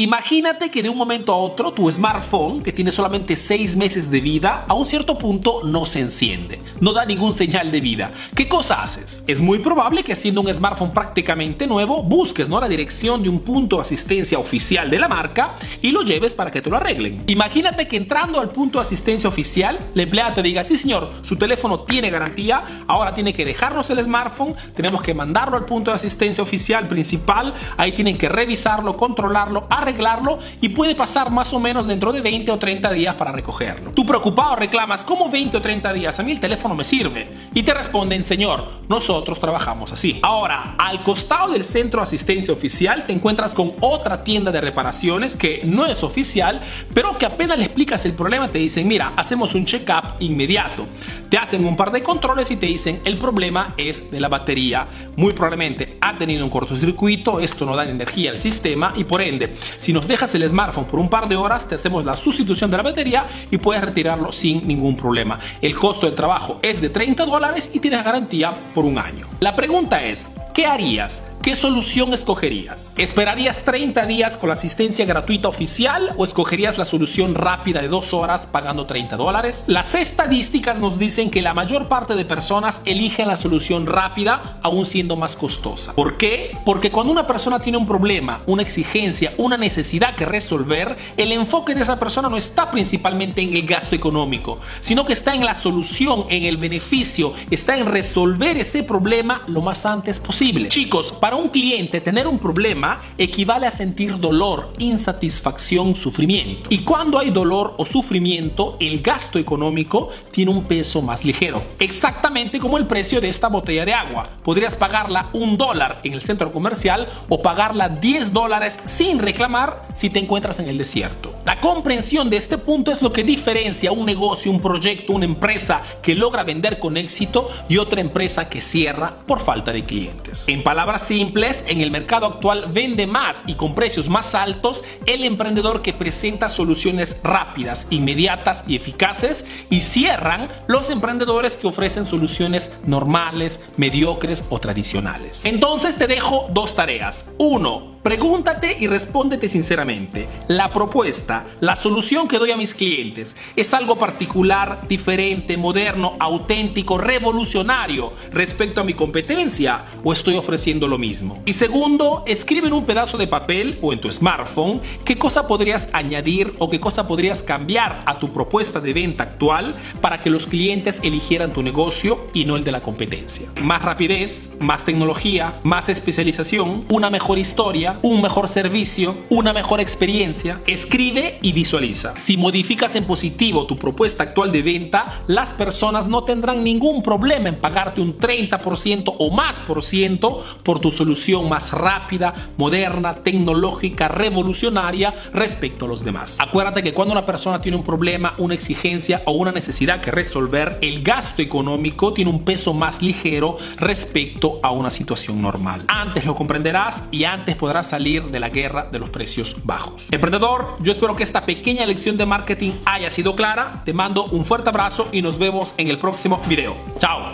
Imagínate que de un momento a otro tu smartphone, que tiene solamente 6 meses de vida, a un cierto punto no se enciende, no da ningún señal de vida. ¿Qué cosa haces? Es muy probable que siendo un smartphone prácticamente nuevo, busques ¿no? la dirección de un punto de asistencia oficial de la marca y lo lleves para que te lo arreglen. Imagínate que entrando al punto de asistencia oficial, la empleada te diga, sí señor, su teléfono tiene garantía, ahora tiene que dejarnos el smartphone, tenemos que mandarlo al punto de asistencia oficial principal, ahí tienen que revisarlo, controlarlo, arreglarlo arreglarlo y puede pasar más o menos dentro de 20 o 30 días para recogerlo. Tú preocupado reclamas, ¿cómo 20 o 30 días? A mí el teléfono me sirve. Y te responden, señor, nosotros trabajamos así. Ahora, al costado del centro de asistencia oficial te encuentras con otra tienda de reparaciones que no es oficial, pero que apenas le explicas el problema te dicen, mira, hacemos un check-up inmediato. Te hacen un par de controles y te dicen, el problema es de la batería. Muy probablemente ha tenido un cortocircuito, esto no da energía al sistema y por ende si nos dejas el smartphone por un par de horas, te hacemos la sustitución de la batería y puedes retirarlo sin ningún problema. El costo del trabajo es de 30 dólares y tienes garantía por un año. La pregunta es, ¿qué harías ¿Qué solución escogerías? ¿Esperarías 30 días con la asistencia gratuita oficial o escogerías la solución rápida de 2 horas pagando 30 dólares? Las estadísticas nos dicen que la mayor parte de personas eligen la solución rápida aún siendo más costosa. ¿Por qué? Porque cuando una persona tiene un problema, una exigencia, una necesidad que resolver, el enfoque de esa persona no está principalmente en el gasto económico, sino que está en la solución, en el beneficio, está en resolver ese problema lo más antes posible. Chicos, para un cliente, tener un problema equivale a sentir dolor, insatisfacción, sufrimiento. Y cuando hay dolor o sufrimiento, el gasto económico tiene un peso más ligero. Exactamente como el precio de esta botella de agua. Podrías pagarla un dólar en el centro comercial o pagarla 10 dólares sin reclamar si te encuentras en el desierto. La comprensión de este punto es lo que diferencia un negocio, un proyecto, una empresa que logra vender con éxito y otra empresa que cierra por falta de clientes. En palabras simples, en el mercado actual vende más y con precios más altos el emprendedor que presenta soluciones rápidas, inmediatas y eficaces y cierran los emprendedores que ofrecen soluciones normales, mediocres o tradicionales. Entonces te dejo dos tareas. Uno, Pregúntate y respóndete sinceramente. ¿La propuesta, la solución que doy a mis clientes es algo particular, diferente, moderno, auténtico, revolucionario respecto a mi competencia o estoy ofreciendo lo mismo? Y segundo, escribe en un pedazo de papel o en tu smartphone qué cosa podrías añadir o qué cosa podrías cambiar a tu propuesta de venta actual para que los clientes eligieran tu negocio y no el de la competencia. Más rapidez, más tecnología, más especialización, una mejor historia un mejor servicio, una mejor experiencia. Escribe y visualiza. Si modificas en positivo tu propuesta actual de venta, las personas no tendrán ningún problema en pagarte un 30% o más por ciento por tu solución más rápida, moderna, tecnológica, revolucionaria respecto a los demás. Acuérdate que cuando una persona tiene un problema, una exigencia o una necesidad que resolver, el gasto económico tiene un peso más ligero respecto a una situación normal. Antes lo comprenderás y antes podrás salir de la guerra de los precios bajos. Emprendedor, yo espero que esta pequeña lección de marketing haya sido clara. Te mando un fuerte abrazo y nos vemos en el próximo video. Chao.